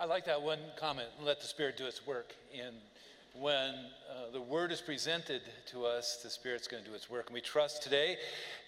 I like that one comment, let the Spirit do its work. And when uh, the Word is presented to us, the Spirit's going to do its work. And we trust today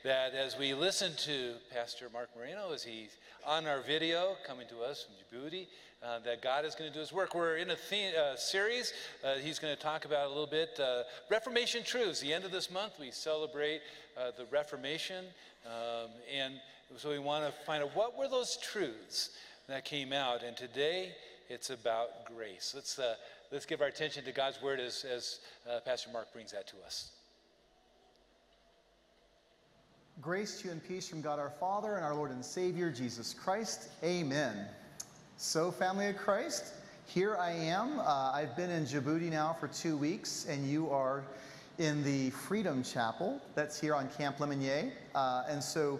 that as we listen to Pastor Mark Moreno, as he's on our video coming to us from Djibouti, uh, that God is going to do his work. We're in a uh, series uh, he's going to talk about a little bit uh, Reformation truths. The end of this month, we celebrate uh, the Reformation. Um, and so we want to find out what were those truths that came out. And today, it's about grace. Let's, uh, let's give our attention to God's word as, as uh, Pastor Mark brings that to us. Grace to you and peace from God our Father and our Lord and Savior, Jesus Christ. Amen. So, family of Christ, here I am. Uh, I've been in Djibouti now for two weeks, and you are in the Freedom Chapel that's here on Camp Lemonnier. Uh, and so,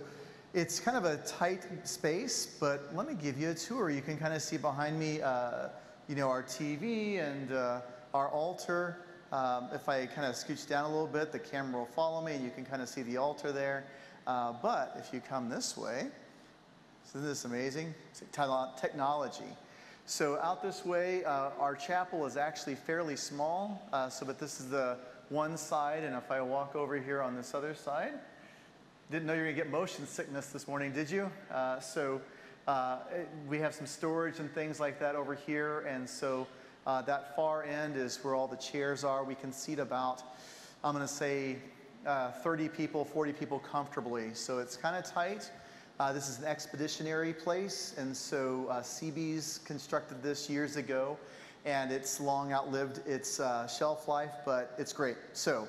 it's kind of a tight space, but let me give you a tour. You can kind of see behind me, uh, you know, our TV and uh, our altar. Um, if I kind of scooch down a little bit, the camera will follow me, and you can kind of see the altar there. Uh, but if you come this way, isn't this amazing? Technology. So out this way, uh, our chapel is actually fairly small. Uh, so, but this is the one side, and if I walk over here on this other side, didn't know you were going to get motion sickness this morning, did you? Uh, so uh, we have some storage and things like that over here. And so uh, that far end is where all the chairs are. We can seat about, I'm going to say, uh, 30 people, 40 people comfortably. So it's kind of tight. Uh, this is an expeditionary place. And so uh, Seabees constructed this years ago. And it's long outlived its shelf life, but it's great. So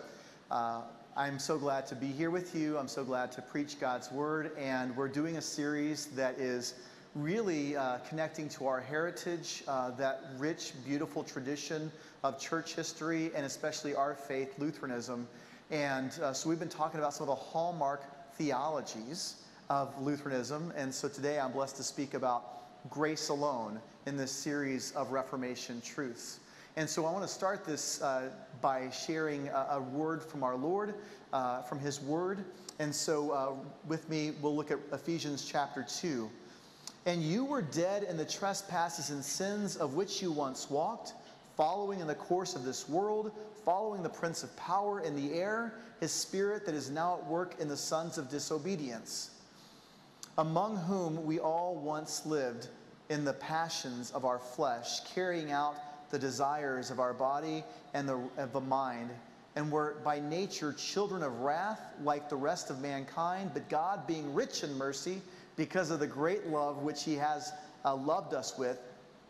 I'm so glad to be here with you. I'm so glad to preach God's word. And we're doing a series that is really uh, connecting to our heritage, uh, that rich, beautiful tradition of church history, and especially our faith, Lutheranism. And uh, so we've been talking about some of the hallmark theologies of Lutheranism. And so today I'm blessed to speak about grace alone in this series of Reformation truths. And so I want to start this uh, by sharing a, a, word from our Lord, uh, from His Word. And so uh, with me, we'll look at Ephesians chapter 2. And you were dead in the trespasses and sins of which you once walked, following in the course of this world, following the prince of power in the air, his spirit that is now at work in the sons of disobedience, among whom we all once lived in the passions of our flesh, carrying out the desires of our body and the, of the mind, and were by nature children of wrath like the rest of mankind, but God, being rich in mercy, because of the great love which He has uh, loved us with,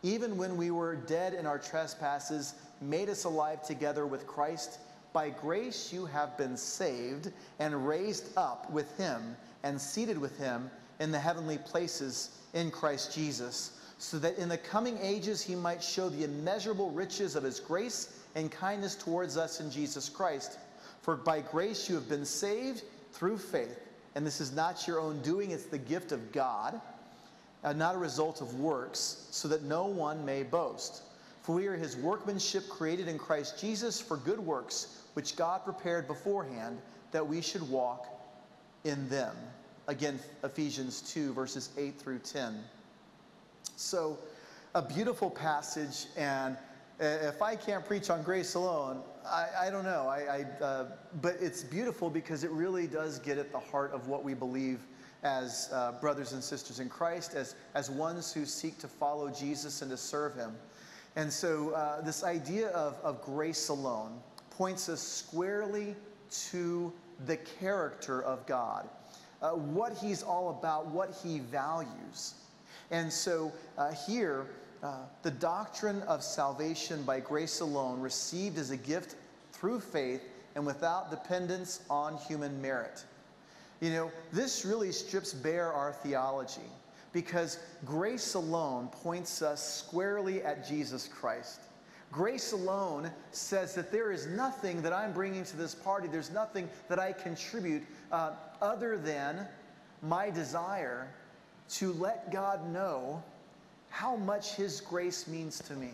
even when we were dead in our trespasses, made us alive together with Christ. By grace you have been saved and raised up with Him and seated with Him in the heavenly places in Christ Jesus so that in the coming ages he might show the immeasurable riches of his grace and kindness towards us in Jesus Christ. For by grace you have been saved through faith. And this is not your own doing, it's the gift of God, uh, not a result of works, so that no one may boast. For we are his workmanship created in Christ Jesus for good works, which God prepared beforehand that we should walk in them. Again, Ephesians 2, verses 8 through 10. So, a beautiful passage, and if I can't preach on grace alone, I, I don't know. I, I uh, but it's beautiful because it really does get at the heart of what we believe as uh, brothers and sisters in Christ, as, as ones who seek to follow Jesus and to serve Him. And so, uh, this idea of, of grace alone points us squarely to the character of God, uh, what He's all about, what He values. And so uh, here, uh, the doctrine of salvation by grace alone, received as a gift through faith and without dependence on human merit. You know, this really strips bare our theology because grace alone points us squarely at Jesus Christ. Grace alone says that there is nothing that I'm bringing to this party, there's nothing that I contribute uh, other than my desire to let God know how much His grace means to me.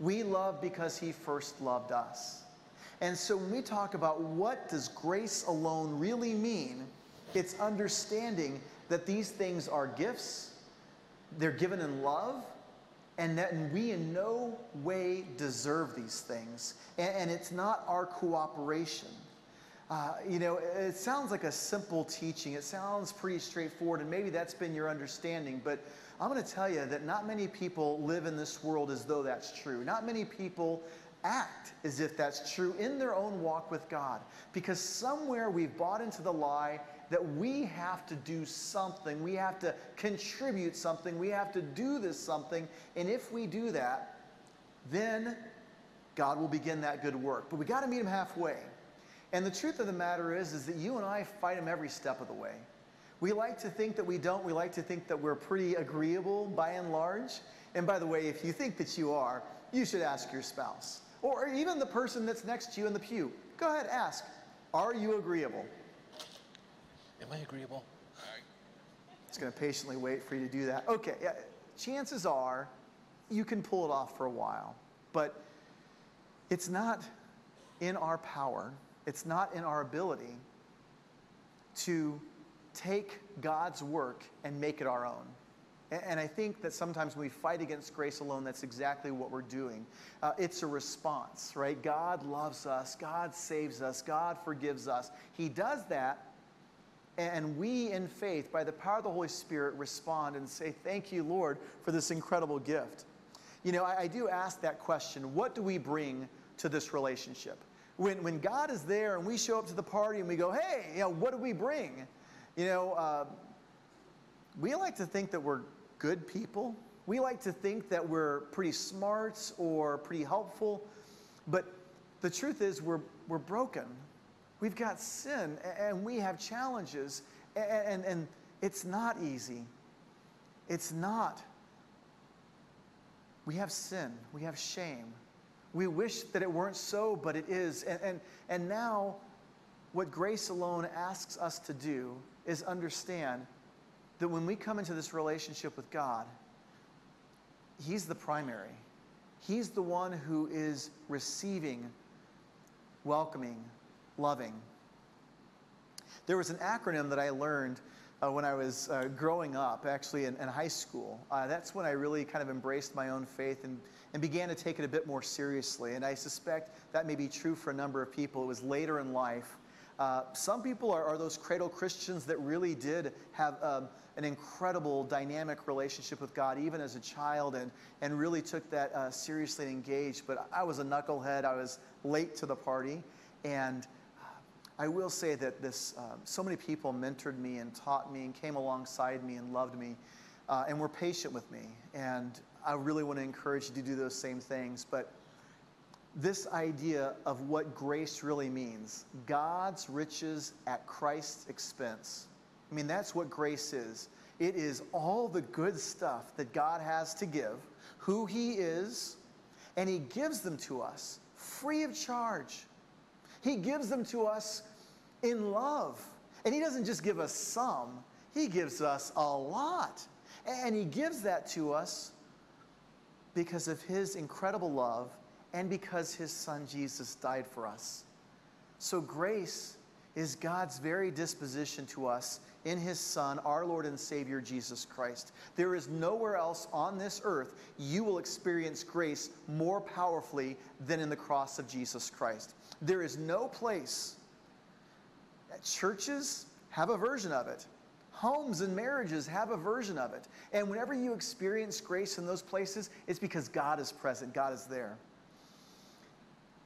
We love because He first loved us. And so when we talk about what does grace alone really mean, it's understanding that these things are gifts, they're given in love, and that we in no way deserve these things, and, it's not our cooperation. Uh, you know, it sounds like a simple teaching. It sounds pretty straightforward, and maybe that's been your understanding. But I'm going to tell you that not many people live in this world as though that's true. Not many people act as if that's true in their own walk with God. Because somewhere we've bought into the lie that we have to do something, we have to contribute something, we have to do this something. And if we do that, then God will begin that good work. But we got to meet Him halfway. And the truth of the matter is, is that you and I fight Him every step of the way. We like to think that we don't. We like to think that we're pretty agreeable by and large. And by the way, if you think that you are, you should ask your spouse or even the person that's next to you in the pew. Go ahead, ask, are you agreeable? Am I agreeable? It's going to patiently wait for you to do that. Okay, yeah, chances are you can pull it off for a while, but it's not in our power, it's not in our ability to take God's work and make it our own. And I think that sometimes when we fight against grace alone, that's exactly what we're doing. Uh, it's a response, right? God loves us, God saves us, God forgives us. He does that, and we in faith, by the power of the Holy Spirit, respond and say, Thank you, Lord, for this incredible gift. You know, I, I do ask that question what do we bring to this relationship? When, when God is there and we show up to the party and we go, Hey, you know, what do we bring? You know, uh, we like to think that we're good people. We like to think that we're pretty smart or pretty helpful. But the truth is, we're, we're broken. We've got sin and we have challenges. And, and, and it's not easy. It's not. We have sin, we have shame. We wish that it weren't so, but it is. And, and, and now, what grace alone asks us to do is understand that when we come into this relationship with God, He's the primary. He's the one who is receiving, welcoming, loving. There was an acronym that I learned uh, when I was uh, growing up, actually in, in high school. Uh, that's when I really kind of embraced my own faith and, and began to take it a bit more seriously. And I suspect that may be true for a number of people. It was later in life. Uh, some people are, are, those cradle Christians that really did have um, an incredible dynamic relationship with God, even as a child, and, and really took that uh, seriously and engaged. But I was a knucklehead. I was late to the party. And I will say that this, uh, so many people mentored me and taught me and came alongside me and loved me uh, and were patient with me. And I really want to encourage you to do those same things. But this idea of what grace really means God's riches at Christ's expense I mean, that's what grace is. It is all the good stuff that God has to give, who He is, and He gives them to us free of charge. He gives them to us in love. And He doesn't just give us some, He gives us a lot. And He gives that to us because of His incredible love and because His Son Jesus died for us. So, grace is God's very disposition to us in his Son, our Lord and Savior Jesus Christ. There is nowhere else on this earth you will experience grace more powerfully than in the cross of Jesus Christ. There is no place. Churches have a version of it. Homes and marriages have a version of it. And whenever you experience grace in those places, it's because God is present, God is there.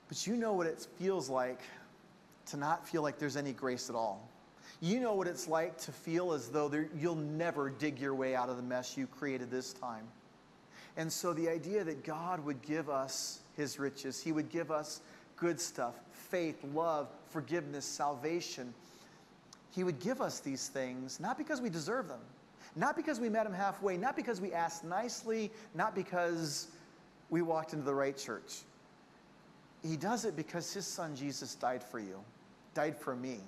But you know what it feels like to not feel like there's any grace at all. You know what it's like to feel as though there, you'll never dig your way out of the mess you created this time. And so the idea that God would give us his riches, he would give us good stuff faith, love, forgiveness, salvation. He would give us these things not because we deserve them, not because we met him halfway, not because we asked nicely, not because we walked into the right church. He does it because his son Jesus died for you, died for me.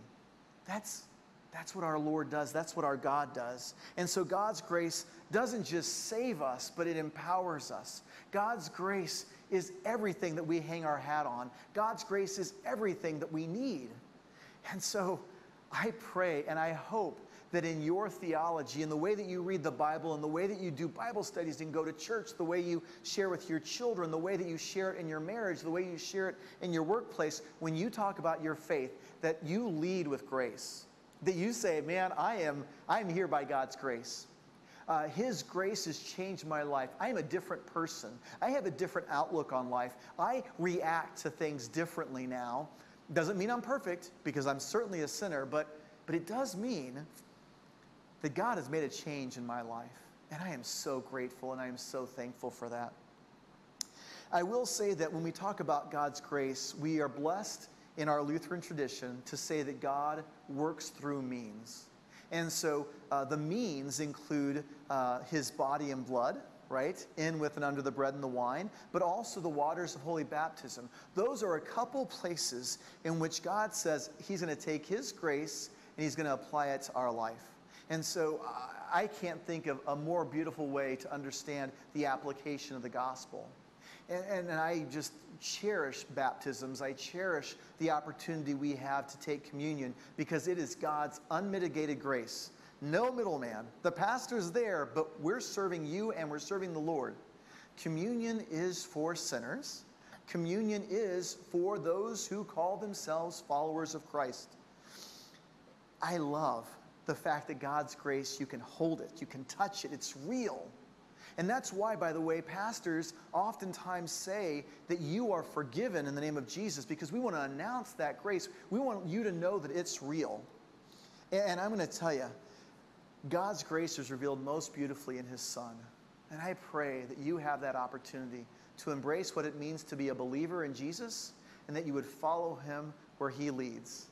That's that's what our Lord does. That's what our God does. And so God's grace doesn't just save us, but it empowers us. God's grace is everything that we hang our hat on. God's grace is everything that we need. And so I pray and I hope that in your theology, in the way that you read the Bible, in the way that you do Bible studies and go to church, the way you share with your children, the way that you share it in your marriage, the way you share it in your workplace, when you talk about your faith, that you lead with grace. That you say, man, I am, I'm here by God's grace. Uh, his grace has changed my life. I am a different person. I have a different outlook on life. I react to things differently now. Doesn't mean I'm perfect because I'm certainly a sinner, but, but it does mean that God has made a change in my life. And I am so grateful and I am so thankful for that. I will say that when we talk about God's grace, we are blessed in our Lutheran tradition to say that God works through means. And so uh, the means include uh, his body and blood, right? In with and under the bread and the wine, but also the waters of holy baptism. Those are a couple places in which God says he's going to take his grace and he's going to apply it to our life. And so uh, I can't think of a more beautiful way to understand the application of the gospel. And, and, I just cherish baptisms. I cherish the opportunity we have to take communion because it is God's unmitigated grace. No middleman. The pastor's there, but we're serving you and we're serving the Lord. Communion is for sinners. Communion is for those who call themselves followers of Christ. I love the fact that God's grace, you can hold it, you can touch it, it's real. And that's why, by the way, pastors oftentimes say that you are forgiven in the name of Jesus because we want to announce that grace. We want you to know that it's real. And I'm going to tell you, God's grace is revealed most beautifully in His Son. And I pray that you have that opportunity to embrace what it means to be a believer in Jesus and that you would follow Him where He leads.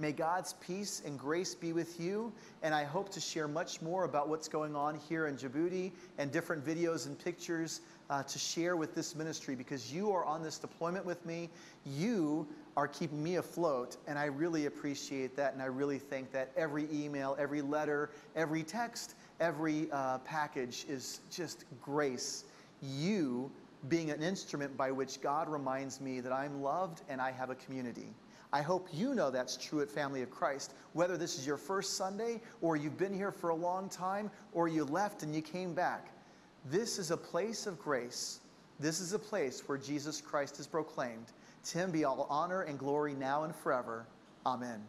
May God's peace and grace be with you. And I hope to share much more about what's going on here in Djibouti and different videos and pictures uh, to share with this ministry because you are on this deployment with me. You are keeping me afloat, and I really appreciate that. And I really think that every email, every letter, every text, every uh, package is just grace. You being an instrument by which God reminds me that I'm loved and I have a community. I hope you know that's true at Family of Christ. Whether this is your first Sunday, or you've been here for a long time, or you left and you came back, this is a place of grace. This is a place where Jesus Christ is proclaimed. To him be all honor and glory now and forever. Amen.